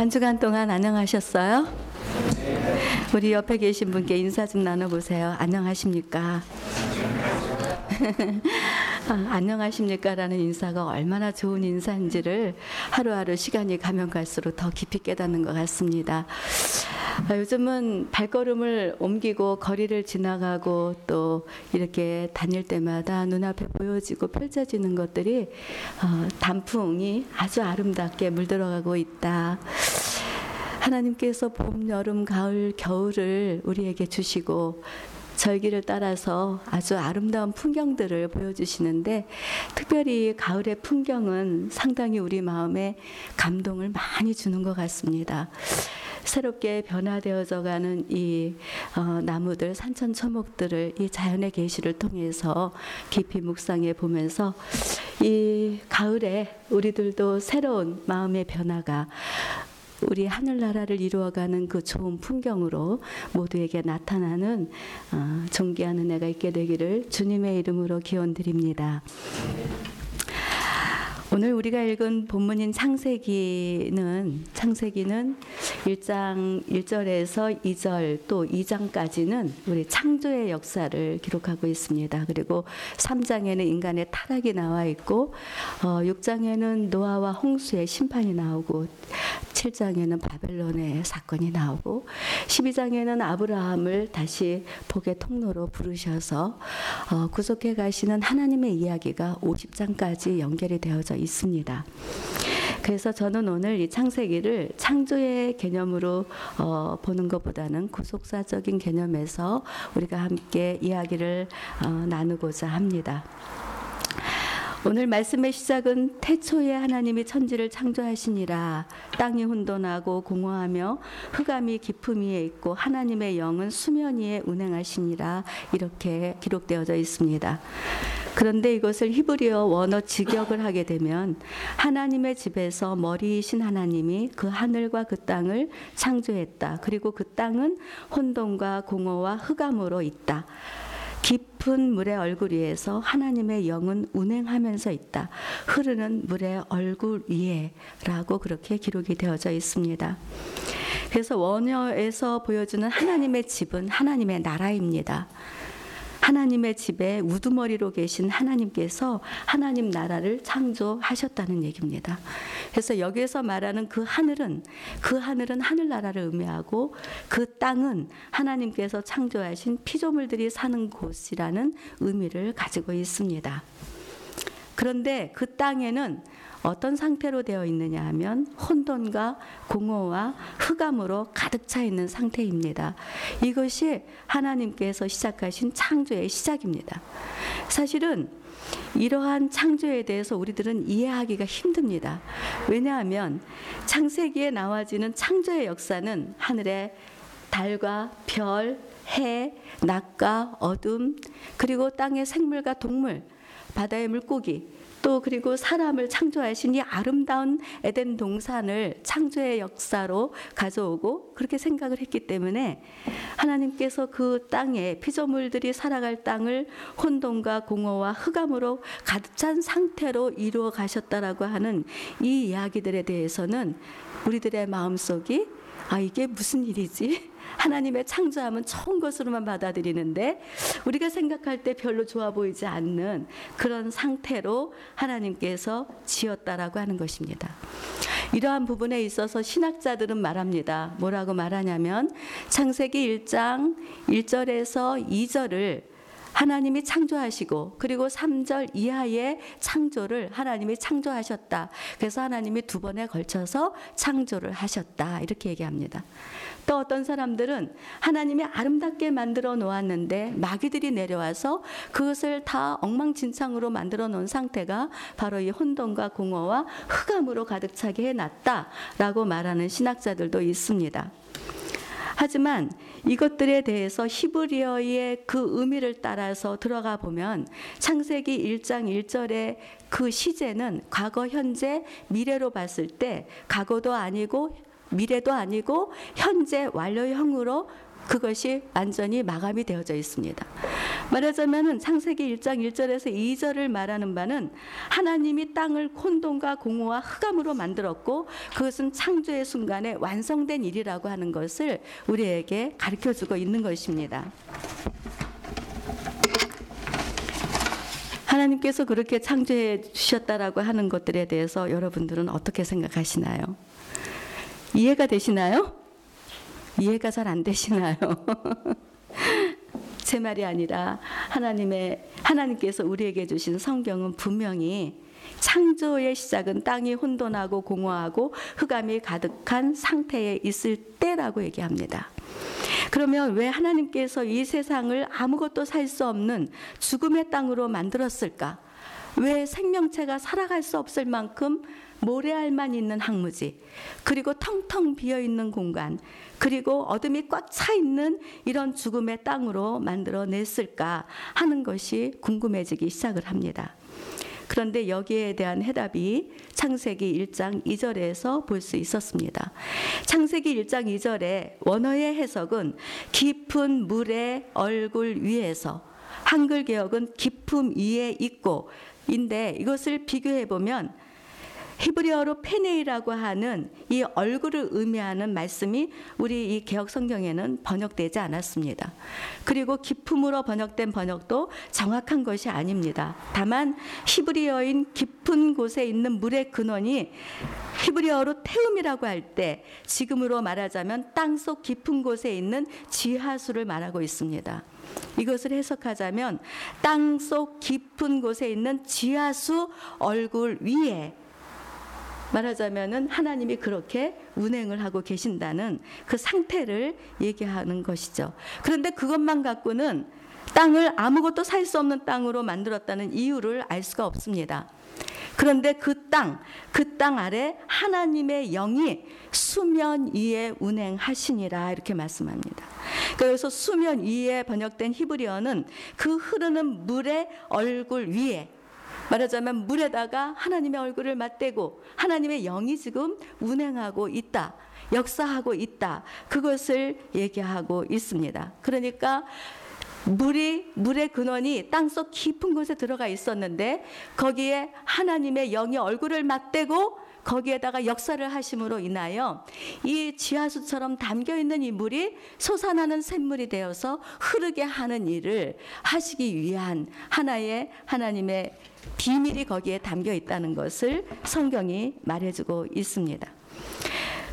한 주간 동안 안녕하셨어요? 우리 옆에 계신 분께 인사 좀 나눠보세요. 안녕하십니까? 아, 안녕하십니까라는 인사가 얼마나 좋은 인사인지를 하루하루 시간이 가면 갈수록 더 깊이 깨닫는 것 같습니다. 아, 요즘은 발걸음을 옮기고 거리를 지나가고 또 이렇게 다닐 때마다 눈앞에 보여지고 펼쳐지는 것들이 어, 단풍이 아주 아름답게 물들어가고 있다. 하나님께서 봄, 여름, 가을, 겨울을 우리에게 주시고 절기를 따라서 아주 아름다운 풍경들을 보여주시는데 특별히 가을의 풍경은 상당히 우리 마음에 감동을 많이 주는 것 같습니다. 새롭게 변화되어져 가는 이 어, 나무들 산천 초목들을 이 자연의 계시를 통해서 깊이 묵상해 보면서 이 가을에 우리들도 새로운 마음의 변화가 우리 하늘나라를 이루어가는 그 좋은 풍경으로 모두에게 나타나는 어, 존귀한 은혜가 있게 되기를 주님의 이름으로 기원드립니다. 오늘 우리가 읽은 본문인 창세기는 창세기는 1장 1절에서 2절 또 2장까지는 우리 창조의 역사를 기록하고 있습니다. 그리고 3장에는 인간의 타락이 나와 있고 어, 6장에는 노아와 홍수의 심판이 나오고 7장에는 바벨론의 사건이 나오고 12장에는 아브라함을 다시 복의 통로로 부르셔서 어, 구속해 가시는 하나님의 이야기가 50장까지 연결이 되어져 있습니다. 그래서 저는 오늘 이 창세기를 창조의 개념으로 어, 보는 것보다는 구속사적인 개념에서 우리가 함께 이야기를 어, 나누고자 합니다. 오늘 말씀의 시작은 태초에 하나님이 천지를 창조하시니라 땅이 혼돈하고 공허하며 흑암이 깊음 위에 있고 하나님의 영은 수면 위에 운행하시니라 이렇게 기록되어져 있습니다. 그런데 이것을 히브리어 원어 직역을 하게 되면 하나님의 집에서 머리이신 하나님이 그 하늘과 그 땅을 창조했다. 그리고 그 땅은 혼돈과 공허와 흑암으로 있다. 깊은 물의 얼굴 위에서 하나님의 영은 운행하면서 있다. 흐르는 물의 얼굴 위에라고 그렇게 기록이 되어져 있습니다. 그래서 원어에서 보여주는 하나님의 집은 하나님의 나라입니다. 하나님의 집에 우두머리로 계신 하나님께서 하나님 나라를 창조하셨다는 얘기입니다. 그래서 여기에서 말하는 그 하늘은 그 하늘은 하늘나라를 의미하고 그 땅은 하나님께서 창조하신 피조물들이 사는 곳이라는 의미를 가지고 있습니다. 그런데 그 땅에는 어떤 상태로 되어 있느냐 하면 혼돈과 공허와 흑암으로 가득 차 있는 상태입니다. 이것이 하나님께서 시작하신 창조의 시작입니다. 사실은 이러한 창조에 대해서 우리들은 이해하기가 힘듭니다. 왜냐하면 창세기에 나와지는 창조의 역사는 하늘의 달과 별, 해, 낮과 어둠, 그리고 땅의 생물과 동물, 바다의 물고기, 또 그리고 사람을 창조하신 이 아름다운 에덴 동산을 창조의 역사로 가져오고 그렇게 생각을 했기 때문에 하나님께서 그 땅에 피조물들이 살아갈 땅을 혼돈과 공허와 흑암으로 가득 찬 상태로 이루어 가셨다라고 하는 이 이야기들에 대해서는 우리들의 마음속이 아 이게 무슨 일이지? 하나님의 창조함은 좋은 것으로만 받아들이는데 우리가 생각할 때 별로 좋아 보이지 않는 그런 상태로 하나님께서 지었다라고 하는 것입니다. 이러한 부분에 있어서 신학자들은 말합니다. 뭐라고 말하냐면 창세기 1장 1절에서 2절을 하나님이 창조하시고 그리고 3절 이하의 창조를 하나님이 창조하셨다. 그래서 하나님이 두 번에 걸쳐서 창조를 하셨다. 이렇게 얘기합니다. 또 어떤 사람들은 하나님이 아름답게 만들어 놓았는데 마귀들이 내려와서 그것을 다 엉망진창으로 만들어 놓은 상태가 바로 이 혼돈과 공허와 흑암으로 가득 차게 해놨다라고 말하는 신학자들도 있습니다. 하지만 이것들에 대해서 히브리어의 그 의미를 따라서 들어가 보면 창세기 1장 1절의 그 시제는 과거, 현재, 미래로 봤을 때 과거도 아니고 미래도 아니고 현재 완료형으로 그것이 완전히 마감이 되어져 있습니다. 말하자면은 창세기 1장 1절에서 2절을 말하는 바는 하나님이 땅을 콘돔과 공허와 흑암으로 만들었고 그것은 창조의 순간에 완성된 일이라고 하는 것을 우리에게 가르쳐 주고 있는 것입니다. 하나님께서 그렇게 창조해 주셨다라고 하는 것들에 대해서 여러분들은 어떻게 생각하시나요? 이해가 되시나요? 이해가 잘 안 되시나요? 제 말이 아니라 하나님의 하나님께서 우리에게 주신 성경은 분명히 창조의 시작은 땅이 혼돈하고 공허하고 흑암이 가득한 상태에 있을 때라고 얘기합니다. 그러면 왜 하나님께서 이 세상을 아무것도 살 수 없는 죽음의 땅으로 만들었을까? 왜 생명체가 살아갈 수 없을 만큼 모래알만 있는 항무지, 그리고 텅텅 비어 있는 공간, 그리고 어둠이 꽉 차 있는 이런 죽음의 땅으로 만들어 냈을까 하는 것이 궁금해지기 시작을 합니다. 그런데 여기에 대한 해답이 창세기 1장 2절에서 볼 수 있었습니다. 창세기 1장 2절에 원어의 해석은 깊은 물의 얼굴 위에서 한글 개혁은 깊음 위에 있고 인데 이것을 비교해 보면 히브리어로 페네이라고 하는 이 얼굴을 의미하는 말씀이 우리 이 개혁 성경에는 번역되지 않았습니다. 그리고 기품으로 번역된 번역도 정확한 것이 아닙니다. 다만 히브리어인 깊은 곳에 있는 물의 근원이 히브리어로 태움이라고 할 때 지금으로 말하자면 땅속 깊은 곳에 있는 지하수를 말하고 있습니다. 이것을 해석하자면 땅속 깊은 곳에 있는 지하수 얼굴 위에 말하자면은 하나님이 그렇게 운행을 하고 계신다는 그 상태를 얘기하는 것이죠. 그런데 그것만 갖고는 땅을 아무것도 살 수 없는 땅으로 만들었다는 이유를 알 수가 없습니다. 그런데 그 땅, 그 땅 아래 하나님의 영이 수면 위에 운행하시니라 이렇게 말씀합니다. 그래서 수면 위에 번역된 히브리어는 그 흐르는 물의 얼굴 위에 말하자면 물에다가 하나님의 얼굴을 맞대고 하나님의 영이 지금 운행하고 있다. 역사하고 있다. 그것을 얘기하고 있습니다. 그러니까 물이 물의 근원이 땅속 깊은 곳에 들어가 있었는데 거기에 하나님의 영이 얼굴을 맞대고 거기에다가 역사를 하심으로 인하여 이 지하수처럼 담겨 있는 이 물이 솟아나는 샘물이 되어서 흐르게 하는 일을 하시기 위한 하나의 하나님의 비밀이 거기에 담겨 있다는 것을 성경이 말해주고 있습니다.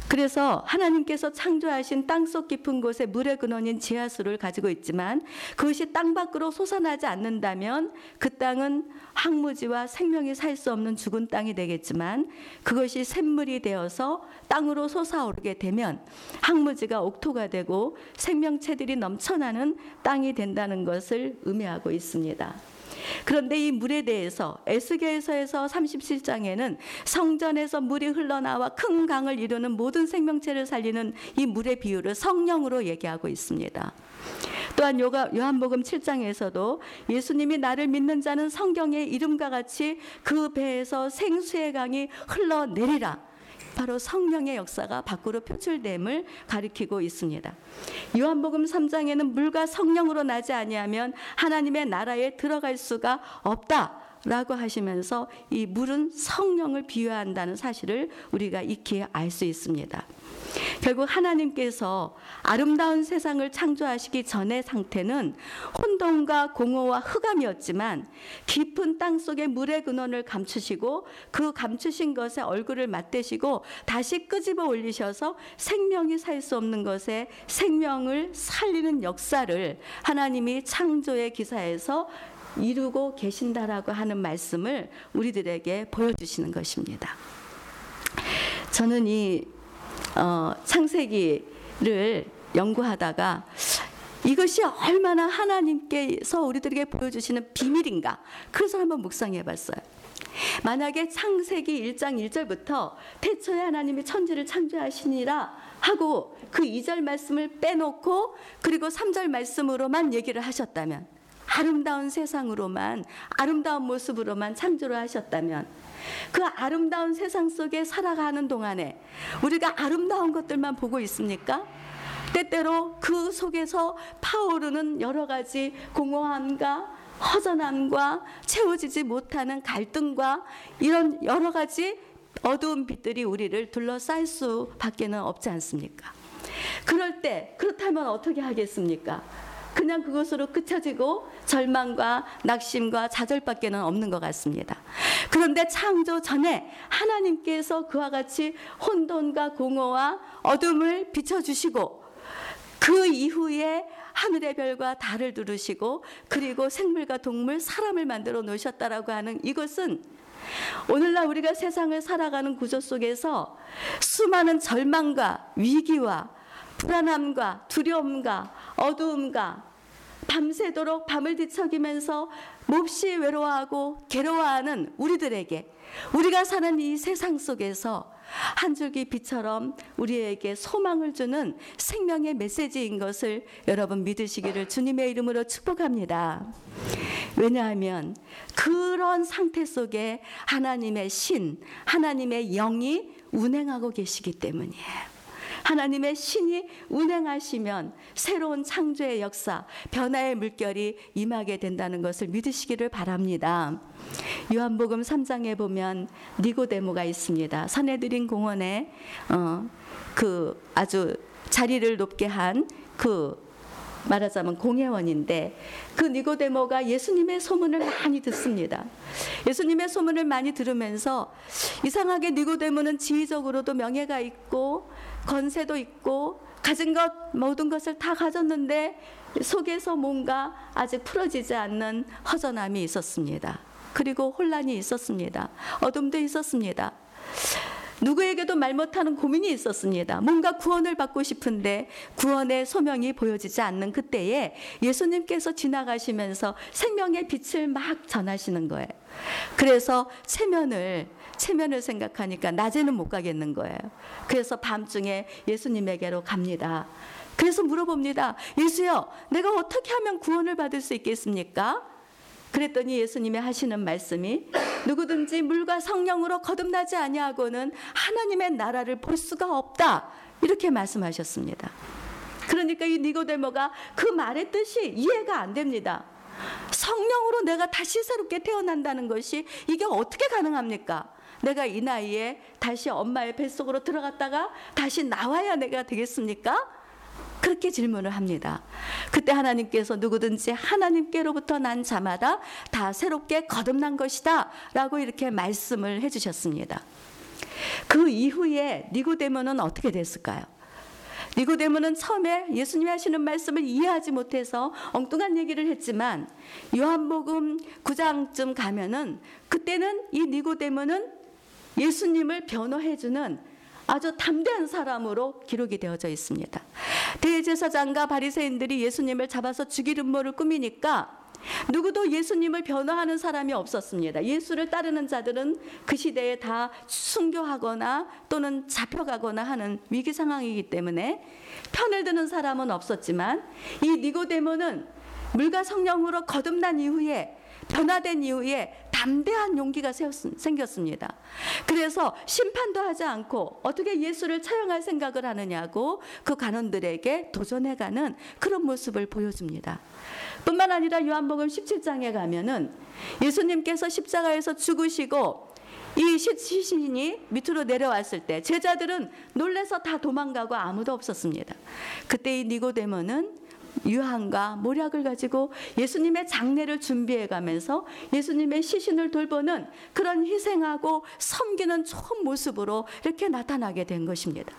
그래서 하나님께서 창조하신 땅속 깊은 곳에 물의 근원인 지하수를 가지고 있지만 그것이 땅 밖으로 솟아나지 않는다면 그 땅은 항무지와 생명이 살 수 없는 죽은 땅이 되겠지만 그것이 샘물이 되어서 땅으로 솟아오르게 되면 항무지가 옥토가 되고 생명체들이 넘쳐나는 땅이 된다는 것을 의미하고 있습니다. 그런데 이 물에 대해서 에스겔서에서 37장에는 성전에서 물이 흘러나와 큰 강을 이루는 모든 생명체를 살리는 이 물의 비유를 성령으로 얘기하고 있습니다. 또한 요한복음 7장에서도 예수님이 나를 믿는 자는 성경의 이름과 같이 그 배에서 생수의 강이 흘러내리라. 바로 성령의 역사가 밖으로 표출됨을 가리키고 있습니다. 요한복음 3장에는 물과 성령으로 나지 아니하면 하나님의 나라에 들어갈 수가 없다. 라고 하시면서 이 물은 성령을 비유한다는 사실을 우리가 익히 알 수 있습니다. 결국 하나님께서 아름다운 세상을 창조하시기 전의 상태는 혼돈과 공허와 흑암이었지만 깊은 땅 속에 물의 근원을 감추시고 그 감추신 것에 얼굴을 맞대시고 다시 끄집어 올리셔서 생명이 살 수 없는 것에 생명을 살리는 역사를 하나님이 창조의 기사에서 이루고 계신다라고 하는 말씀을 우리들에게 보여주시는 것입니다. 저는 이 어, 창세기를 연구하다가 이것이 얼마나 하나님께서 우리들에게 보여주시는 비밀인가. 그래서 한번 묵상해 봤어요. 만약에 창세기 1장 1절부터 태초에 하나님이 천지를 창조하시니라 하고 그 2절 말씀을 빼놓고 그리고 3절 말씀으로만 얘기를 하셨다면 아름다운 세상으로만 아름다운 모습으로만 창조를 하셨다면 그 아름다운 세상 속에 살아가는 동안에 우리가 아름다운 것들만 보고 있습니까? 때때로 그 속에서 파오르는 여러 가지 공허함과 허전함과 채워지지 못하는 갈등과 이런 여러 가지 어두운 빛들이 우리를 둘러쌀 수밖에는 없지 않습니까? 그럴 때 그렇다면 어떻게 하겠습니까? 그냥 그것으로 그쳐지고 절망과 낙심과 좌절밖에는 없는 것 같습니다. 그런데 창조 전에 하나님께서 그와 같이 혼돈과 공허와 어둠을 비춰주시고 그 이후에 하늘의 별과 달을 두르시고 그리고 생물과 동물, 사람을 만들어 놓으셨다라고 하는 이것은 오늘날 우리가 세상을 살아가는 구조 속에서 수많은 절망과 위기와 불안함과 두려움과 어두움과 밤새도록 밤을 뒤척이면서 몹시 외로워하고 괴로워하는 우리들에게 우리가 사는 이 세상 속에서 한 줄기 빛처럼 우리에게 소망을 주는 생명의 메시지인 것을 여러분 믿으시기를 주님의 이름으로 축복합니다. 왜냐하면 그런 상태 속에 하나님의 신, 하나님의 영이 운행하고 계시기 때문이에요. 하나님의 신이 운행하시면 새로운 창조의 역사, 변화의 물결이 임하게 된다는 것을 믿으시기를 바랍니다. 요한복음 3장에 보면 니고데모가 있습니다. 선해드린 공원에 어, 그 아주 자리를 높게 한그 말하자면 공회원인데 그 니고데모가 예수님의 소문을 많이 듣습니다. 예수님의 소문을 많이 들으면서 이상하게 니고데모는 지위적으로도 명예가 있고 건세도 있고 가진 것 모든 것을 다 가졌는데 속에서 뭔가 아직 풀어지지 않는 허전함이 있었습니다. 그리고 혼란이 있었습니다. 어둠도 있었습니다. 누구에게도 말 못하는 고민이 있었습니다. 뭔가 구원을 받고 싶은데 구원의 소명이 보여지지 않는 그때에 예수님께서 지나가시면서 생명의 빛을 막 전하시는 거예요. 그래서 체면을 체면을 생각하니까 낮에는 못 가겠는 거예요. 그래서 밤중에 예수님에게로 갑니다. 그래서 물어봅니다. 예수여, 내가 어떻게 하면 구원을 받을 수 있겠습니까? 그랬더니 예수님이 하시는 말씀이 누구든지 물과 성령으로 거듭나지 아니하고는 하나님의 나라를 볼 수가 없다. 이렇게 말씀하셨습니다. 그러니까 이 니고데모가 그 말의 뜻이 이해가 안 됩니다. 성령으로 내가 다시 새롭게 태어난다는 것이 이게 어떻게 가능합니까? 내가 이 나이에 다시 엄마의 뱃속으로 들어갔다가 다시 나와야 내가 되겠습니까? 그렇게 질문을 합니다. 그때 하나님께서 누구든지 하나님께로부터 난 자마다 다 새롭게 거듭난 것이다. 라고 이렇게 말씀을 해주셨습니다. 그 이후에 니고데모는 어떻게 됐을까요? 니고데모는 처음에 예수님이 하시는 말씀을 이해하지 못해서 엉뚱한 얘기를 했지만 요한복음 9장쯤 가면은 그때는 이 니고데모는 예수님을 변호해주는 아주 담대한 사람으로 기록이 되어져 있습니다. 대제사장과 바리새인들이 예수님을 잡아서 죽일 음모를 꾸미니까 누구도 예수님을 변호하는 사람이 없었습니다. 예수를 따르는 자들은 그 시대에 다 순교하거나 또는 잡혀가거나 하는 위기 상황이기 때문에 편을 드는 사람은 없었지만 이 니고데모는 물과 성령으로 거듭난 이후에 변화된 이후에 담대한 용기가 생겼습니다. 그래서 심판도 하지 않고 어떻게 예수를 처형할 생각을 하느냐고 그 간원들에게 도전해가는 그런 모습을 보여줍니다. 뿐만 아니라 요한복음 17장에 가면은 예수님께서 십자가에서 죽으시고 이 시신이 밑으로 내려왔을 때 제자들은 놀래서 다 도망가고 아무도 없었습니다. 그때 이 니고데모는 유한과 모략을 가지고 예수님의 장례를 준비해 가면서 예수님의 시신을 돌보는 그런 희생하고 섬기는 좋은 모습으로 이렇게 나타나게 된 것입니다.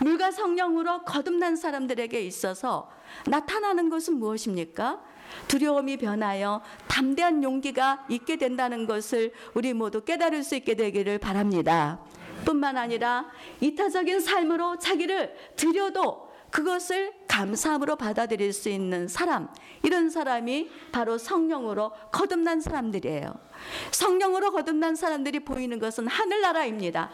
물과 성령으로 거듭난 사람들에게 있어서 나타나는 것은 무엇입니까? 두려움이 변하여 담대한 용기가 있게 된다는 것을 우리 모두 깨달을 수 있게 되기를 바랍니다. 뿐만 아니라 이타적인 삶으로 자기를 들여도 그것을 감사함으로 받아들일 수 있는 사람, 이런 사람이 바로 성령으로 거듭난 사람들이에요. 성령으로 거듭난 사람들이 보이는 것은 하늘나라입니다.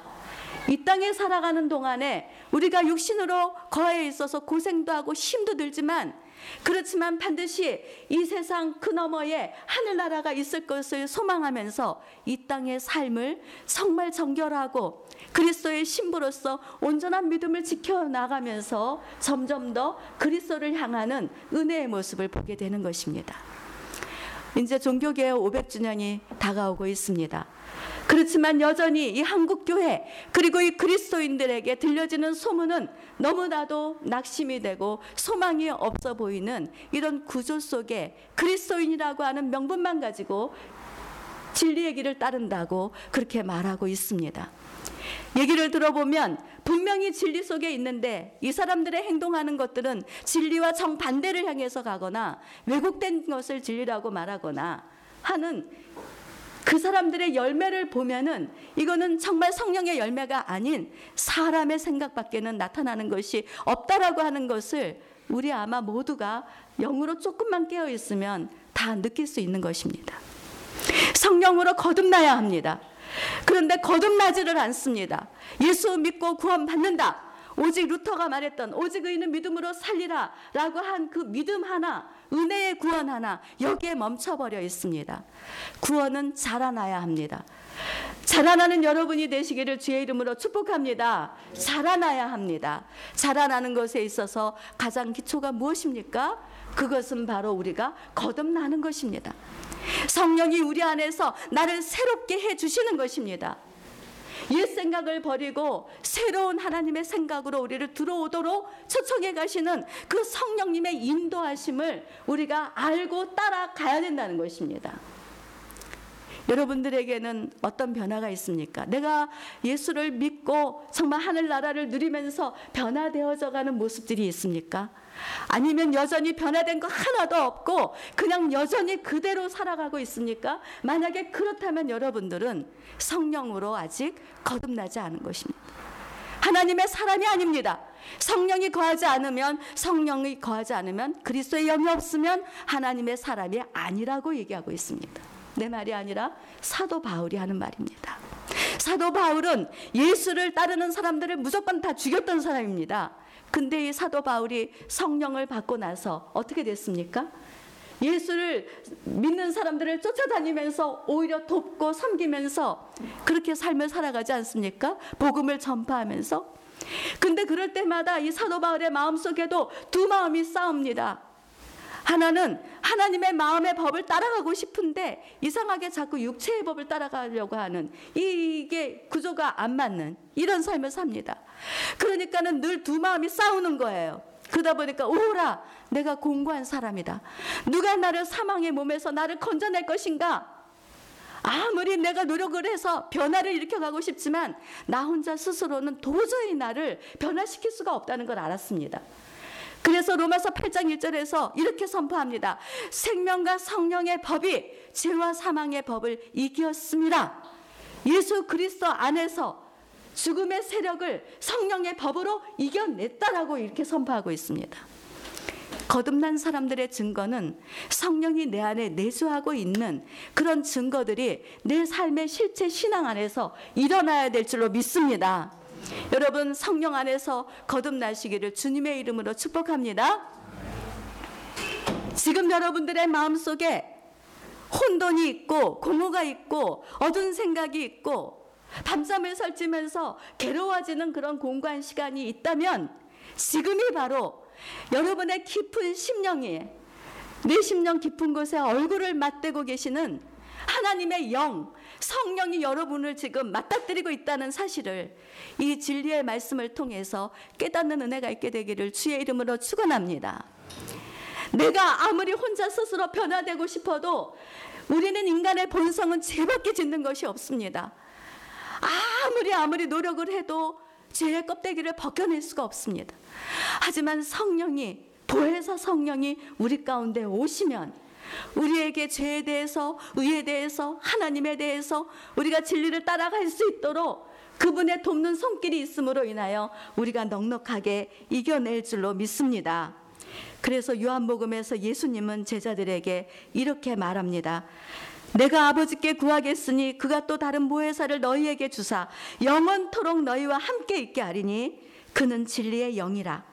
이 땅에 살아가는 동안에 우리가 육신으로 거해 있어서 고생도 하고 힘도 들지만 그렇지만 반드시 이 세상 그 너머에 하늘나라가 있을 것을 소망하면서 이 땅의 삶을 정말 정결하고 그리스도의 신부로서 온전한 믿음을 지켜나가면서 점점 더 그리스도를 향하는 은혜의 모습을 보게 되는 것입니다. 이제 종교개혁 500주년이 다가오고 있습니다. 그렇지만 여전히 이 한국 교회 그리고 이 그리스도인들에게 들려지는 소문은 너무나도 낙심이 되고 소망이 없어 보이는 이런 구조 속에 그리스도인이라고 하는 명분만 가지고 진리의 길을 따른다고 그렇게 말하고 있습니다. 얘기를 들어보면 분명히 진리 속에 있는데 이 사람들의 행동하는 것들은 진리와 정반대를 향해서 가거나 왜곡된 것을 진리라고 말하거나 하는 그 사람들의 열매를 보면은 이거는 정말 성령의 열매가 아닌 사람의 생각밖에는 나타나는 것이 없다라고 하는 것을 우리 아마 모두가 영으로 조금만 깨어 있으면 다 느낄 수 있는 것입니다. 성령으로 거듭나야 합니다. 그런데 거듭나지를 않습니다. 예수 믿고 구원받는다. 오직 루터가 말했던 오직 의인은 믿음으로 살리라 라고 한 그 믿음 하나, 은혜의 구원 하나, 여기에 멈춰버려 있습니다. 구원은 자라나야 합니다. 자라나는 여러분이 되시기를 주의 이름으로 축복합니다. 자라나야 합니다. 자라나는 것에 있어서 가장 기초가 무엇입니까? 그것은 바로 우리가 거듭나는 것입니다. 성령이 우리 안에서 나를 새롭게 해 주시는 것입니다. 옛 생각을 버리고 새로운 하나님의 생각으로 우리를 들어오도록 초청해 가시는 그 성령님의 인도하심을 우리가 알고 따라가야 된다는 것입니다. 여러분들에게는 어떤 변화가 있습니까? 내가 예수를 믿고 정말 하늘나라를 누리면서 변화되어져 가는 모습들이 있습니까? 아니면 여전히 변화된 거 하나도 없고 그냥 여전히 그대로 살아가고 있습니까? 만약에 그렇다면 여러분들은 성령으로 아직 거듭나지 않은 것입니다. 하나님의 사람이 아닙니다. 성령이 거하지 않으면 성령이 거하지 않으면 그리스도의 영이 없으면 하나님의 사람이 아니라고 얘기하고 있습니다. 내 말이 아니라 사도 바울이 하는 말입니다. 사도 바울은 예수를 따르는 사람들을 무조건 다 죽였던 사람입니다. 근데 이 사도 바울이 성령을 받고 나서 어떻게 됐습니까? 예수를 믿는 사람들을 쫓아다니면서 오히려 돕고 섬기면서 그렇게 삶을 살아가지 않습니까? 복음을 전파하면서. 근데 그럴 때마다 이 사도 바울의 마음속에도 두 마음이 싸웁니다. 하나는 하나님의 마음의 법을 따라가고 싶은데 이상하게 자꾸 육체의 법을 따라가려고 하는 이게 구조가 안 맞는 이런 삶을 삽니다. 그러니까는 늘 두 마음이 싸우는 거예요. 그러다 보니까 오라 내가 공고한 사람이다. 누가 나를 사망의 몸에서 나를 건져낼 것인가? 아무리 내가 노력을 해서 변화를 일으켜가고 싶지만 나 혼자 스스로는 도저히 나를 변화시킬 수가 없다는 걸 알았습니다. 그래서 로마서 8장 1절에서 이렇게 선포합니다. 생명과 성령의 법이 죄와 사망의 법을 이겼습니다. 예수 그리스도 안에서 죽음의 세력을 성령의 법으로 이겨냈다라고 이렇게 선포하고 있습니다. 거듭난 사람들의 증거는 성령이 내 안에 내주하고 있는 그런 증거들이 내 삶의 실제 신앙 안에서 일어나야 될 줄로 믿습니다. 여러분 성령 안에서 거듭나시기를 주님의 이름으로 축복합니다. 지금 여러분들의 마음속에 혼돈이 있고 공허가 있고 어두운 생각이 있고 밤잠을 설치면서 괴로워지는 그런 공간 시간이 있다면 지금이 바로 여러분의 깊은 심령이 내 심령 깊은 곳에 얼굴을 맞대고 계시는 하나님의 영, 성령이 여러분을 지금 맞닥뜨리고 있다는 사실을 이 진리의 말씀을 통해서 깨닫는 은혜가 있게 되기를 주의 이름으로 축원합니다. 내가 아무리 혼자 스스로 변화되고 싶어도 우리는 인간의 본성은 죄밖에 짓는 것이 없습니다. 아무리 아무리 노력을 해도 죄의 껍데기를 벗겨낼 수가 없습니다. 하지만 성령이 보혜사 성령이 우리 가운데 오시면 우리에게 죄에 대해서 의에 대해서 하나님에 대해서 우리가 진리를 따라갈 수 있도록 그분의 돕는 손길이 있음으로 인하여 우리가 넉넉하게 이겨낼 줄로 믿습니다. 그래서 요한복음에서 예수님은 제자들에게 이렇게 말합니다. 내가 아버지께 구하겠으니 그가 또 다른 모해사를 너희에게 주사 영원토록 너희와 함께 있게 하리니 그는 진리의 영이라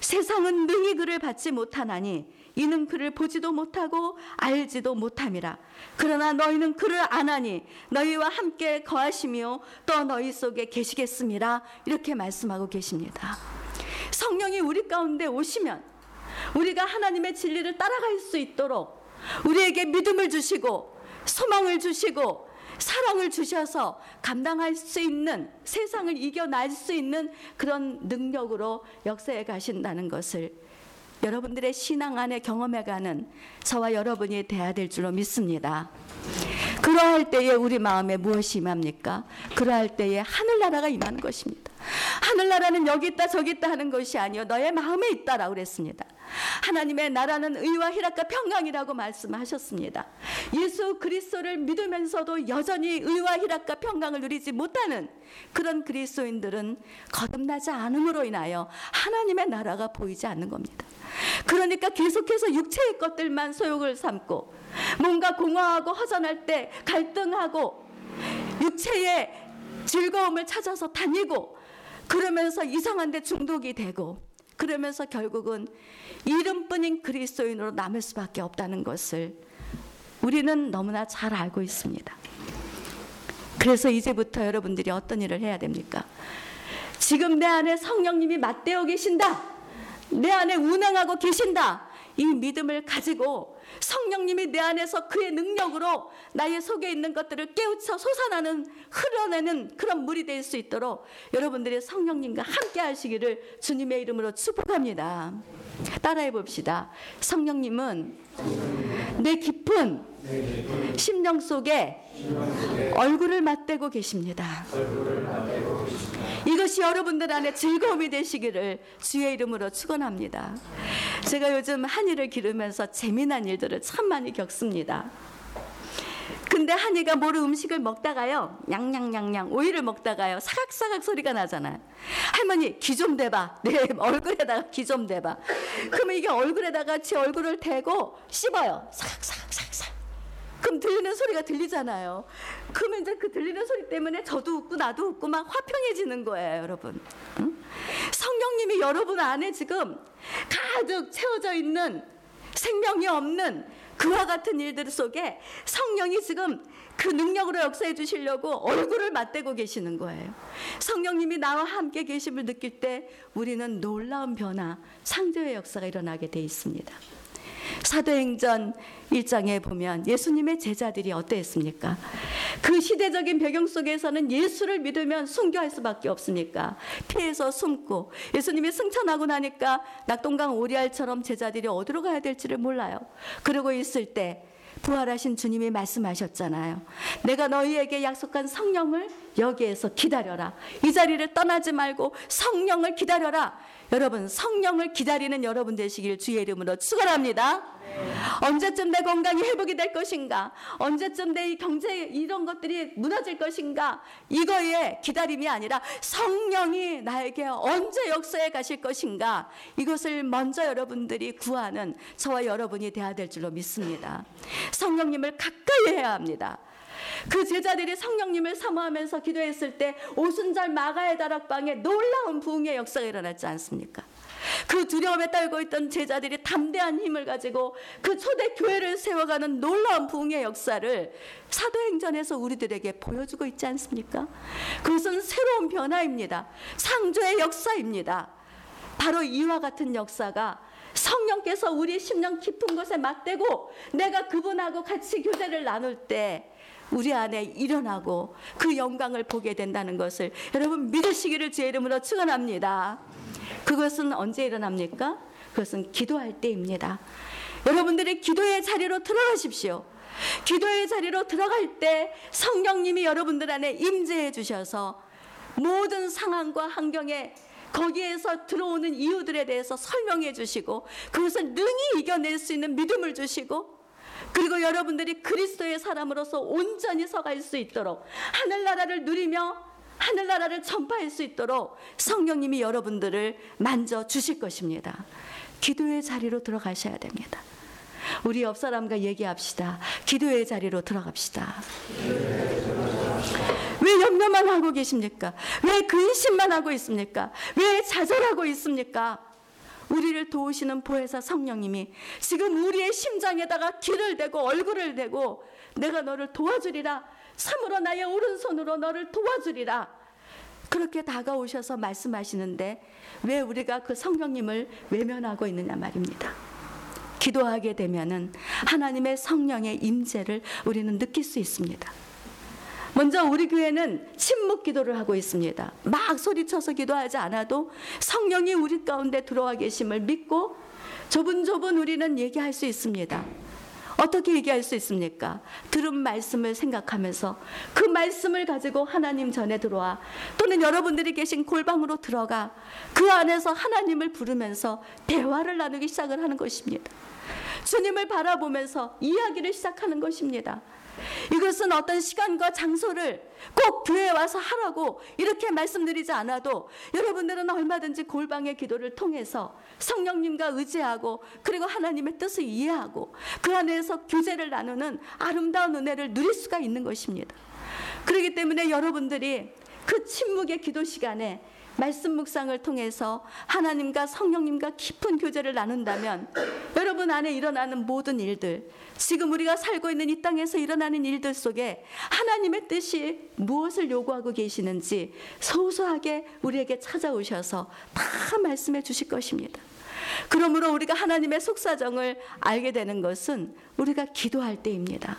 세상은 능히 그를 받지 못하나니 이는 그를 보지도 못하고 알지도 못함이라. 그러나 너희는 그를 아나니 너희와 함께 거하시며 또 너희 속에 계시겠습니다. 이렇게 말씀하고 계십니다. 성령이 우리 가운데 오시면 우리가 하나님의 진리를 따라갈 수 있도록 우리에게 믿음을 주시고 소망을 주시고 사랑을 주셔서 감당할 수 있는 세상을 이겨낼 수 있는 그런 능력으로 역사에 가신다는 것을 여러분들의 신앙 안에 경험해가는 저와 여러분이 돼야 될 줄로 믿습니다. 그러할 때에 우리 마음에 무엇이 임합니까? 그러할 때에 하늘나라가 임하는 것입니다. 하늘나라는 여기 있다 저기 있다 하는 것이 아니요 너의 마음에 있다라고 그랬습니다. 하나님의 나라는 의와 희락과 평강이라고 말씀하셨습니다. 예수 그리스도를 믿으면서도 여전히 의와 희락과 평강을 누리지 못하는 그런 그리스도인들은 거듭나지 않음으로 인하여 하나님의 나라가 보이지 않는 겁니다. 그러니까 계속해서 육체의 것들만 소욕을 삼고 뭔가 공허하고 허전할 때 갈등하고 육체의 즐거움을 찾아서 다니고 그러면서 이상한 데 중독이 되고 그러면서 결국은 이름뿐인 그리스도인으로 남을 수밖에 없다는 것을 우리는 너무나 잘 알고 있습니다. 그래서 이제부터 여러분들이 어떤 일을 해야 됩니까? 지금 내 안에 성령님이 맞대어 계신다. 내 안에 운행하고 계신다. 이 믿음을 가지고 성령님이 내 안에서 그의 능력으로 나의 속에 있는 것들을 깨우쳐 솟아나는 흘러내는 그런 물이 될 수 있도록 여러분들이 성령님과 함께 하시기를 주님의 이름으로 축복합니다. 따라해 봅시다. 성령님은 내 깊은 심령 속에 얼굴을 맞대고 계십니다. 이것이 여러분들 안에 즐거움이 되시기를 주의 이름으로 축원합니다. 제가 요즘 한이를 기르면서 재미난 일들을 참 많이 겪습니다. 근데 한이가 모르 음식을 먹다가요, 냥냥냥냥 오이를 먹다가요, 사각사각 소리가 나잖아요. 할머니 귀 좀 대봐. 네 얼굴에다가 귀 좀 대봐. 그러면 이게 얼굴에다가 제 얼굴을 대고 씹어요. 사각사각사각. 그럼 들리는 소리가 들리잖아요. 그러면 이제 그 들리는 소리 때문에 저도 웃고 나도 웃고 막 화평해지는 거예요, 여러분. 응? 성령님이 여러분 안에 지금 가득 채워져 있는 생명이 없는 그와 같은 일들 속에 성령이 지금 그 능력으로 역사해 주시려고 얼굴을 맞대고 계시는 거예요. 성령님이 나와 함께 계심을 느낄 때 우리는 놀라운 변화, 창조의 역사가 일어나게 돼 있습니다. 사도행전 1장에 보면 예수님의 제자들이 어땠습니까? 그 시대적인 배경 속에서는 예수를 믿으면 순교할 수밖에 없으니까 피해서 숨고 예수님이 승천하고 나니까 낙동강 오리알처럼 제자들이 어디로 가야 될지를 몰라요. 그러고 있을 때 부활하신 주님이 말씀하셨잖아요. 내가 너희에게 약속한 성령을 여기에서 기다려라. 이 자리를 떠나지 말고 성령을 기다려라. 여러분, 성령을 기다리는 여러분 되시길 주의 이름으로 축원합니다. 언제쯤 내 건강이 회복이 될 것인가? 언제쯤 내 이 경제 이런 것들이 무너질 것인가? 이거에 기다림이 아니라 성령이 나에게 언제 역사에 가실 것인가? 이것을 먼저 여러분들이 구하는 저와 여러분이 돼야 될 줄로 믿습니다. 성령님을 가까이 해야 합니다. 그 제자들이 성령님을 사모하면서 기도했을 때 오순절 마가의 다락방에 놀라운 부흥의 역사가 일어났지 않습니까? 그 두려움에 떨고 있던 제자들이 담대한 힘을 가지고 그 초대 교회를 세워가는 놀라운 부흥의 역사를 사도행전에서 우리들에게 보여주고 있지 않습니까? 그것은 새로운 변화입니다. 창조의 역사입니다. 바로 이와 같은 역사가 성령께서 우리 심령 깊은 곳에 맞대고 내가 그분하고 같이 교제를 나눌 때 우리 안에 일어나고 그 영광을 보게 된다는 것을 여러분 믿으시기를 제 이름으로 축원합니다. 그것은 언제 일어납니까? 그것은 기도할 때입니다. 여러분들이 기도의 자리로 들어가십시오. 기도의 자리로 들어갈 때 성령님이 여러분들 안에 임재해 주셔서 모든 상황과 환경에 거기에서 들어오는 이유들에 대해서 설명해 주시고 그것을 능히 이겨낼 수 있는 믿음을 주시고 그리고 여러분들이 그리스도의 사람으로서 온전히 서갈 수 있도록 하늘나라를 누리며 하늘나라를 전파할 수 있도록 성령님이 여러분들을 만져 주실 것입니다. 기도의 자리로 들어가셔야 됩니다. 우리 옆 사람과 얘기합시다. 기도의 자리로 들어갑시다. 왜 염려만 하고 계십니까? 왜 근심만 하고 있습니까? 왜 좌절하고 있습니까? 우리를 도우시는 보혜사 성령님이 지금 우리의 심장에다가 길을 대고 얼굴을 대고 내가 너를 도와주리라. 참으로 나의 오른손으로 너를 도와주리라. 그렇게 다가오셔서 말씀하시는데 왜 우리가 그 성령님을 외면하고 있느냐 말입니다. 기도하게 되면은 하나님의 성령의 임재를 우리는 느낄 수 있습니다. 먼저 우리 교회는 침묵 기도를 하고 있습니다. 막 소리쳐서 기도하지 않아도 성령이 우리 가운데 들어와 계심을 믿고 조분조분 우리는 얘기할 수 있습니다. 어떻게 얘기할 수 있습니까? 들은 말씀을 생각하면서 그 말씀을 가지고 하나님 전에 들어와 또는 여러분들이 계신 골방으로 들어가 그 안에서 하나님을 부르면서 대화를 나누기 시작을 하는 것입니다. 주님을 바라보면서 이야기를 시작하는 것입니다. 이것은 어떤 시간과 장소를 꼭 교회에 와서 하라고 이렇게 말씀드리지 않아도 여러분들은 얼마든지 골방의 기도를 통해서 성령님과 의지하고 그리고 하나님의 뜻을 이해하고 그 안에서 교제를 나누는 아름다운 은혜를 누릴 수가 있는 것입니다. 그렇기 때문에 여러분들이 그 침묵의 기도 시간에 말씀 묵상을 통해서 하나님과 성령님과 깊은 교제를 나눈다면 여러분 안에 일어나는 모든 일들, 지금 우리가 살고 있는 이 땅에서 일어나는 일들 속에 하나님의 뜻이 무엇을 요구하고 계시는지 소소하게 우리에게 찾아오셔서 다 말씀해 주실 것입니다. 그러므로 우리가 하나님의 속사정을 알게 되는 것은 우리가 기도할 때입니다.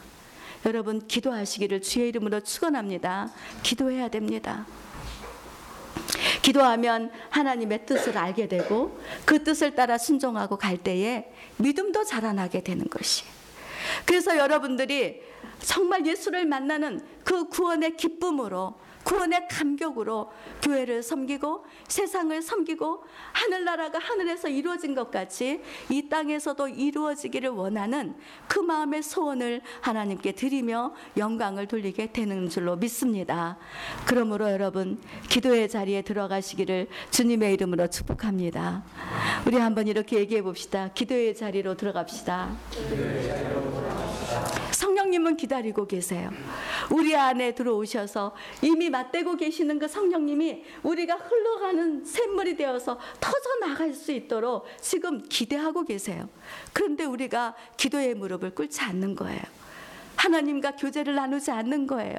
여러분 기도하시기를 주의 이름으로 축원합니다. 기도해야 됩니다. 기도하면 하나님의 뜻을 알게 되고 그 뜻을 따라 순종하고 갈 때에 믿음도 자라나게 되는 것이. 그래서 여러분들이 정말 예수를 만나는 그 구원의 기쁨으로 구원의 감격으로 교회를 섬기고 세상을 섬기고 하늘나라가 하늘에서 이루어진 것 같이 이 땅에서도 이루어지기를 원하는 그 마음의 소원을 하나님께 드리며 영광을 돌리게 되는 줄로 믿습니다. 그러므로 여러분 기도의 자리에 들어가시기를 주님의 이름으로 축복합니다. 우리 한번 이렇게 얘기해 봅시다. 기도의 자리로 들어갑시다. 성령님은 기다리고 계세요. 우리 안에 들어오셔서 이미 맞대고 계시는 그 성령님이 우리가 흘러가는 샘물이 되어서 터져 나갈 수 있도록 지금 기대하고 계세요. 그런데 우리가 기도의 무릎을 꿇지 않는 거예요. 하나님과 교제를 나누지 않는 거예요.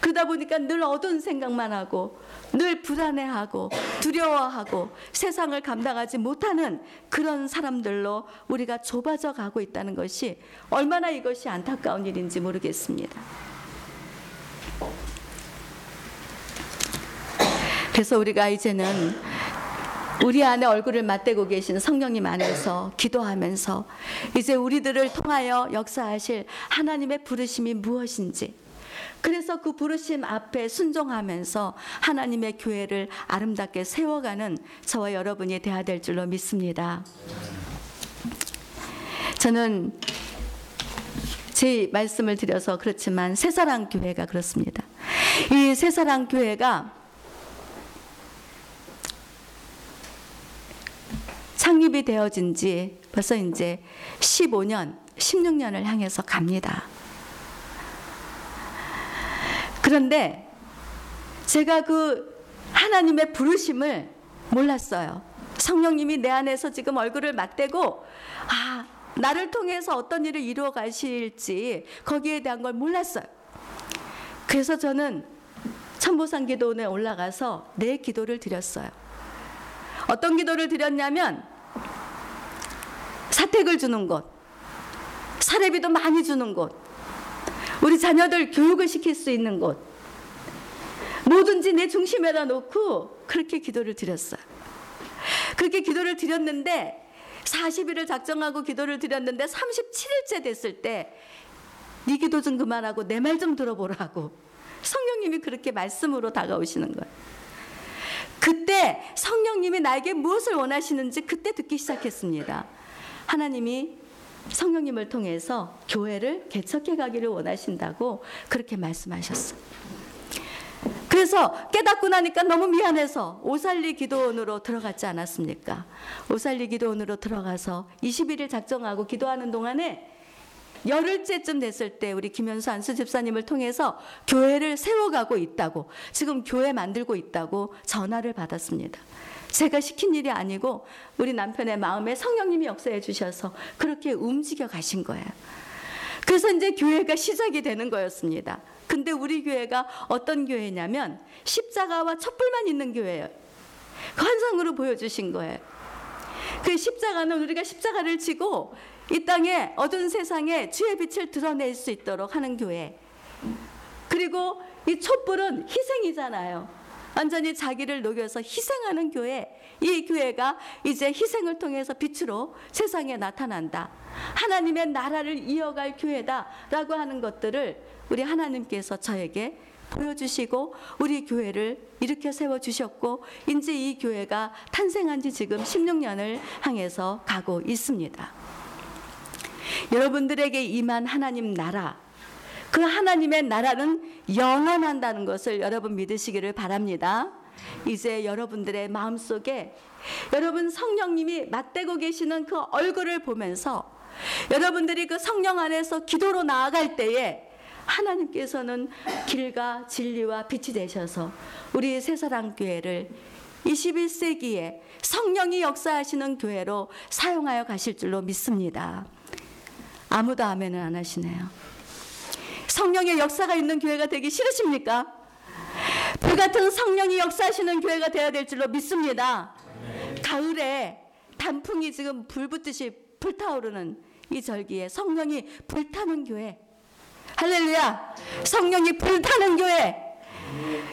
그러다 보니까 늘 어두운 생각만 하고 늘 불안해하고 두려워하고 세상을 감당하지 못하는 그런 사람들로 우리가 좁아져 가고 있다는 것이 얼마나 이것이 안타까운 일인지 모르겠습니다. 그래서 우리가 이제는 우리 안에 얼굴을 맞대고 계신 성령님 안에서 기도하면서 이제 우리들을 통하여 역사하실 하나님의 부르심이 무엇인지 그래서 그 부르심 앞에 순종하면서 하나님의 교회를 아름답게 세워가는 저와 여러분이 되어야 될 줄로 믿습니다. 저는 제 말씀을 드려서 그렇지만 새사랑 교회가 그렇습니다. 이 새사랑 교회가 창립이 되어진 지 벌써 이제 15년, 16년을 향해서 갑니다. 그런데 제가 그 하나님의 부르심을 몰랐어요. 성령님이 내 안에서 지금 얼굴을 맞대고, 아, 나를 통해서 어떤 일을 이루어 가실지 거기에 대한 걸 몰랐어요. 그래서 저는 천보산 기도원에 올라가서 내 기도를 드렸어요. 어떤 기도를 드렸냐면 사택을 주는 곳, 사례비도 많이 주는 곳, 우리 자녀들 교육을 시킬 수 있는 곳, 뭐든지 내 중심에다 놓고 그렇게 기도를 드렸어요. 그렇게 기도를 드렸는데 40일을 작정하고 기도를 드렸는데 37일째 됐을 때 네 기도 좀 그만하고 내 말 좀 들어보라고 성령님이 그렇게 말씀으로 다가오시는 거예요. 그때 성령님이 나에게 무엇을 원하시는지 그때 듣기 시작했습니다. 하나님이 성령님을 통해서 교회를 개척해 가기를 원하신다고 그렇게 말씀하셨어요. 그래서 깨닫고 나니까 너무 미안해서 오살리 기도원으로 들어갔지 않았습니까? 오살리 기도원으로 들어가서 21일 작정하고 기도하는 동안에 열흘째쯤 됐을 때 우리 김현수 안수 집사님을 통해서 교회를 세워가고 있다고 지금 교회 만들고 있다고 전화를 받았습니다. 제가 시킨 일이 아니고 우리 남편의 마음에 성령님이 역사해 주셔서 그렇게 움직여 가신 거예요. 그래서 이제 교회가 시작이 되는 거였습니다. 근데 우리 교회가 어떤 교회냐면 십자가와 촛불만 있는 교회예요. 그 환상으로 보여주신 거예요. 그 십자가는 우리가 십자가를 지고 이 땅에 어두운 세상에 주의 빛을 드러낼 수 있도록 하는 교회. 그리고 이 촛불은 희생이잖아요. 완전히 자기를 녹여서 희생하는 교회. 이 교회가 이제 희생을 통해서 빛으로 세상에 나타난다. 하나님의 나라를 이어갈 교회다라고 하는 것들을 우리 하나님께서 저에게 보여주시고 우리 교회를 일으켜 세워 주셨고 이제 이 교회가 탄생한 지 지금 16년을 향해서 가고 있습니다. 여러분들에게 임한 하나님 나라 그 하나님의 나라는 영원한다는 것을 여러분 믿으시기를 바랍니다. 이제 여러분들의 마음속에 여러분 성령님이 맞대고 계시는 그 얼굴을 보면서 여러분들이 그 성령 안에서 기도로 나아갈 때에 하나님께서는 길과 진리와 빛이 되셔서 우리 새사랑 교회를 21세기에 성령이 역사하시는 교회로 사용하여 가실 줄로 믿습니다. 아무도 아멘을 안 하시네요. 성령의 역사가 있는 교회가 되기 싫으십니까? 불같은 성령이 역사하시는 교회가 되어야 될 줄로 믿습니다. 가을에 단풍이 지금 불 붙듯이 불타오르는 이 절기에 성령이 불타는 교회. 할렐루야! 성령이 불타는 교회.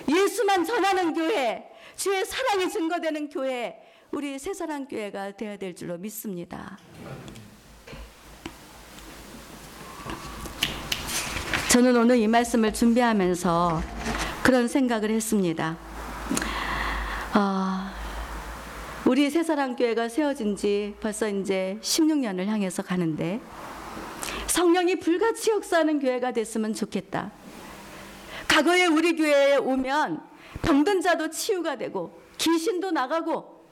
예수만 전하는 교회. 주의 사랑이 증거되는 교회. 우리 새사랑 교회가 되어야 될 줄로 믿습니다. 저는 오늘 이 말씀을 준비하면서 그런 생각을 했습니다. 아, 우리 새사랑교회가 세워진 지 벌써 이제 16년을 향해서 가는데 성령이 불같이 역사하는 교회가 됐으면 좋겠다. 과거에 우리 교회에 오면 병든 자도 치유가 되고 귀신도 나가고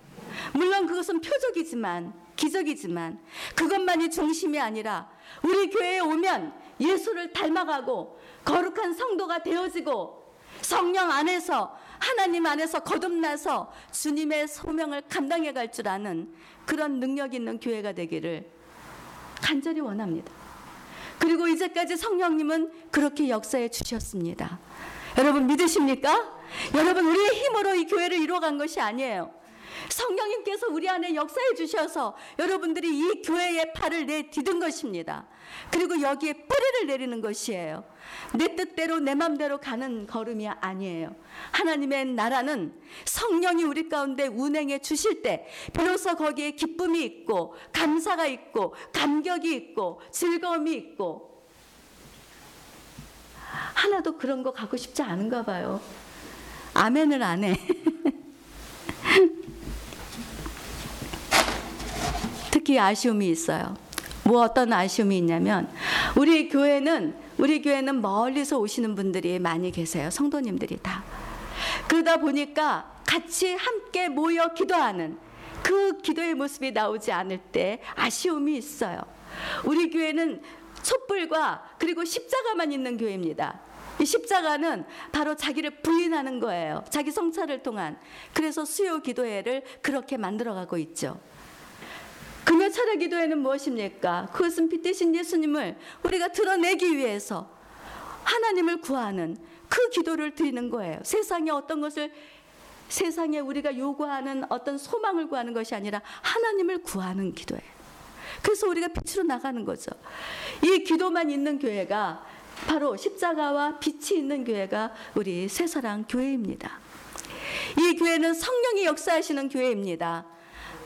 물론 그것은 표적이지만 기적이지만 그것만이 중심이 아니라 우리 교회에 오면 예수를 닮아가고 거룩한 성도가 되어지고 성령 안에서 하나님 안에서 거듭나서 주님의 소명을 감당해 갈 줄 아는 그런 능력 있는 교회가 되기를 간절히 원합니다. 그리고 이제까지 성령님은 그렇게 역사해 주셨습니다. 여러분 믿으십니까? 여러분 우리의 힘으로 이 교회를 이루어간 것이 아니에요. 성령님께서 우리 안에 역사해 주셔서 여러분들이 이 교회의 팔을 내디딘 것입니다. 그리고 여기에 뿌리를 내리는 것이에요. 내 뜻대로 내 맘대로 가는 걸음이 아니에요. 하나님의 나라는 성령이 우리 가운데 운행해 주실 때 비로소 거기에 기쁨이 있고 감사가 있고 감격이 있고 즐거움이 있고 하나도 그런 거 갖고 싶지 않은가 봐요. 아멘을 안 해. 특히 아쉬움이 있어요. 뭐 어떤 아쉬움이 있냐면 우리 교회는 우리 교회는 멀리서 오시는 분들이 많이 계세요. 성도님들이 다. 그러다 보니까 같이 함께 모여 기도하는 그 기도의 모습이 나오지 않을 때 아쉬움이 있어요. 우리 교회는 촛불과 그리고 십자가만 있는 교회입니다. 이 십자가는 바로 자기를 부인하는 거예요. 자기 성찰을 통한. 그래서 수요 기도회를 그렇게 만들어가고 있죠. 금요 철야 기도회는 무엇입니까? 그것은 빛 대신 예수님을 우리가 드러내기 위해서 하나님을 구하는 그 기도를 드리는 거예요. 세상에 어떤 것을 세상에 우리가 요구하는 어떤 소망을 구하는 것이 아니라 하나님을 구하는 기도예요. 그래서 우리가 빛으로 나가는 거죠. 이 기도만 있는 교회가 바로 십자가와 빛이 있는 교회가 우리 새사랑 교회입니다. 이 교회는 성령이 역사하시는 교회입니다.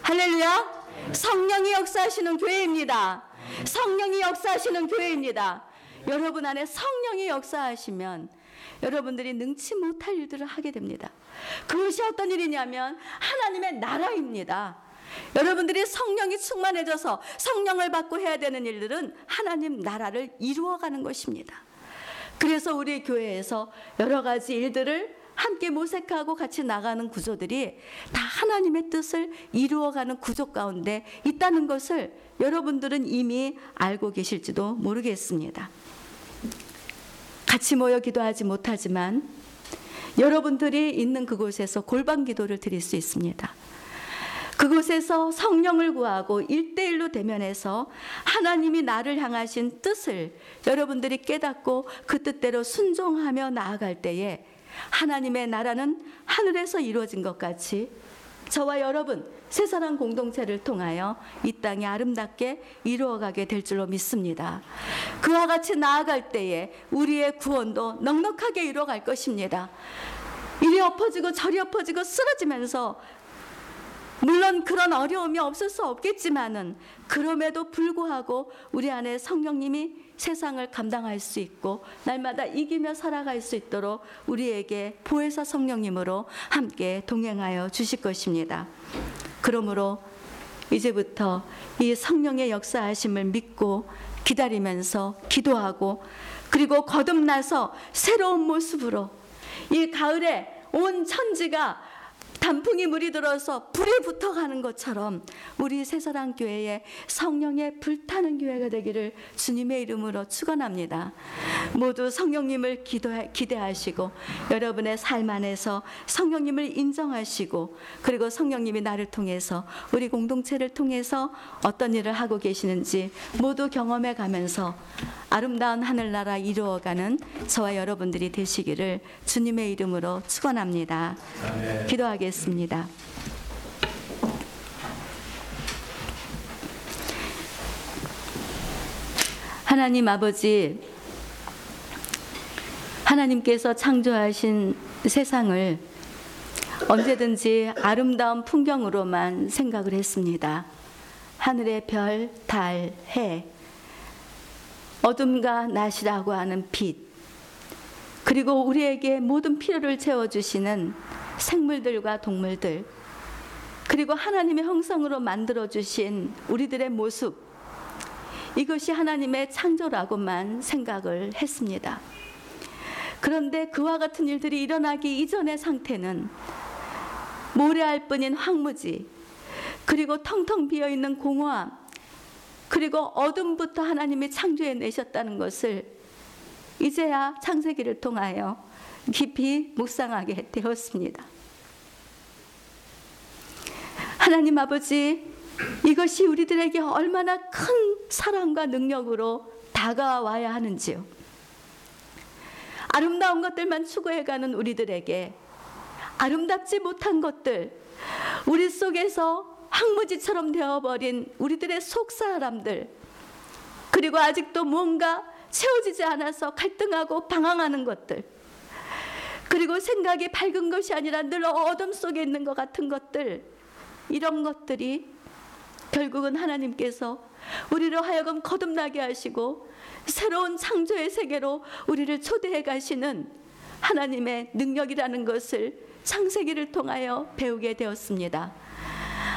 할렐루야! 성령이 역사하시는 교회입니다. 성령이 역사하시는 교회입니다. 여러분 안에 성령이 역사하시면 여러분들이 능치 못할 일들을 하게 됩니다. 그것이 어떤 일이냐면 하나님의 나라입니다. 여러분들이 성령이 충만해져서 성령을 받고 해야 되는 일들은 하나님 나라를 이루어가는 것입니다. 그래서 우리 교회에서 여러 가지 일들을 함께 모색하고 같이 나가는 구조들이 다 하나님의 뜻을 이루어가는 구조 가운데 있다는 것을 여러분들은 이미 알고 계실지도 모르겠습니다. 같이 모여 기도하지 못하지만 여러분들이 있는 그곳에서 골방 기도를 드릴 수 있습니다. 그곳에서 성령을 구하고 일대일로 대면해서 하나님이 나를 향하신 뜻을 여러분들이 깨닫고 그 뜻대로 순종하며 나아갈 때에 하나님의 나라는 하늘에서 이루어진 것 같이 저와 여러분 새 사랑 공동체를 통하여 이 땅에 아름답게 이루어가게 될 줄로 믿습니다. 그와 같이 나아갈 때에 우리의 구원도 넉넉하게 이루어갈 것입니다. 이리 엎어지고 저리 엎어지고 쓰러지면서 물론 그런 어려움이 없을 수 없겠지만은 그럼에도 불구하고 우리 안에 성령님이 세상을 감당할 수 있고 날마다 이기며 살아갈 수 있도록 우리에게 보혜사 성령님으로 함께 동행하여 주실 것입니다. 그러므로 이제부터 이 성령의 역사하심을 믿고 기다리면서 기도하고 그리고 거듭나서 새로운 모습으로 이 가을에 온 천지가 단풍이 물이 들어서 불이 붙어가는 것처럼 우리 새사랑 교회에 성령의 불타는 교회가 되기를 주님의 이름으로 축원합니다. 모두 성령님을 기대하시고 여러분의 삶 안에서 성령님을 인정하시고 그리고 성령님이 나를 통해서 우리 공동체를 통해서 어떤 일을 하고 계시는지 모두 경험해 가면서 아름다운 하늘나라 이루어가는 저와 여러분들이 되시기를 주님의 이름으로 축원합니다. 기도하겠습니다. 하나님 아버지 하나님께서 창조하신 세상을 언제든지 아름다운 풍경으로만 생각을 했습니다. 하늘의 별, 달, 해, 어둠과 낮이라고 하는 빛, 그리고 우리에게 모든 필요를 채워주시는 생물들과 동물들, 그리고 하나님의 형상으로 만들어 주신 우리들의 모습, 이것이 하나님의 창조라고만 생각을 했습니다. 그런데 그와 같은 일들이 일어나기 이전의 상태는 모래알 뿐인 황무지, 그리고 텅텅 비어 있는 공허함, 그리고 어둠부터 하나님이 창조해 내셨다는 것을 이제야 창세기를 통하여 깊이 묵상하게 되었습니다. 하나님 아버지, 이것이 우리들에게 얼마나 큰 사랑과 능력으로 다가와야 하는지요. 아름다운 것들만 추구해가는 우리들에게 아름답지 못한 것들, 우리 속에서 황무지처럼 되어버린 우리들의 속 사람들, 그리고 아직도 뭔가 채워지지 않아서 갈등하고 방황하는 것들, 그리고 생각이 밝은 것이 아니라 늘 어둠 속에 있는 것 같은 것들, 이런 것들이 결국은 하나님께서 우리를 하여금 거듭나게 하시고 새로운 창조의 세계로 우리를 초대해 가시는 하나님의 능력이라는 것을 창세기를 통하여 배우게 되었습니다.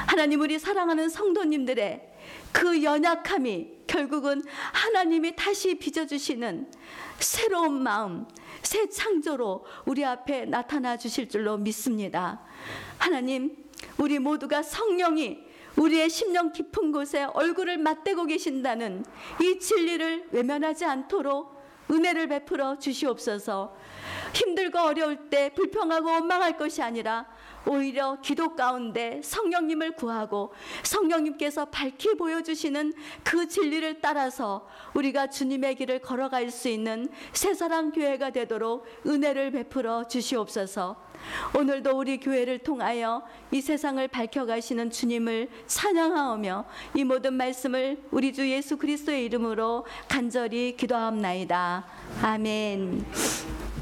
하나님 우리 사랑하는 성도님들의 그 연약함이 결국은 하나님이 다시 빚어주시는 새로운 마음, 새 창조로 우리 앞에 나타나 주실 줄로 믿습니다. 하나님, 우리 모두가 성령이 우리의 심령 깊은 곳에 얼굴을 맞대고 계신다는 이 진리를 외면하지 않도록 은혜를 베풀어 주시옵소서. 힘들고 어려울 때 불평하고 원망할 것이 아니라 오히려 기도 가운데 성령님을 구하고 성령님께서 밝히 보여주시는 그 진리를 따라서 우리가 주님의 길을 걸어갈 수 있는 새사랑 교회가 되도록 은혜를 베풀어 주시옵소서. 오늘도 우리 교회를 통하여 이 세상을 밝혀가시는 주님을 찬양하오며 이 모든 말씀을 우리 주 예수 그리스도의 이름으로 간절히 기도하옵나이다. 아멘.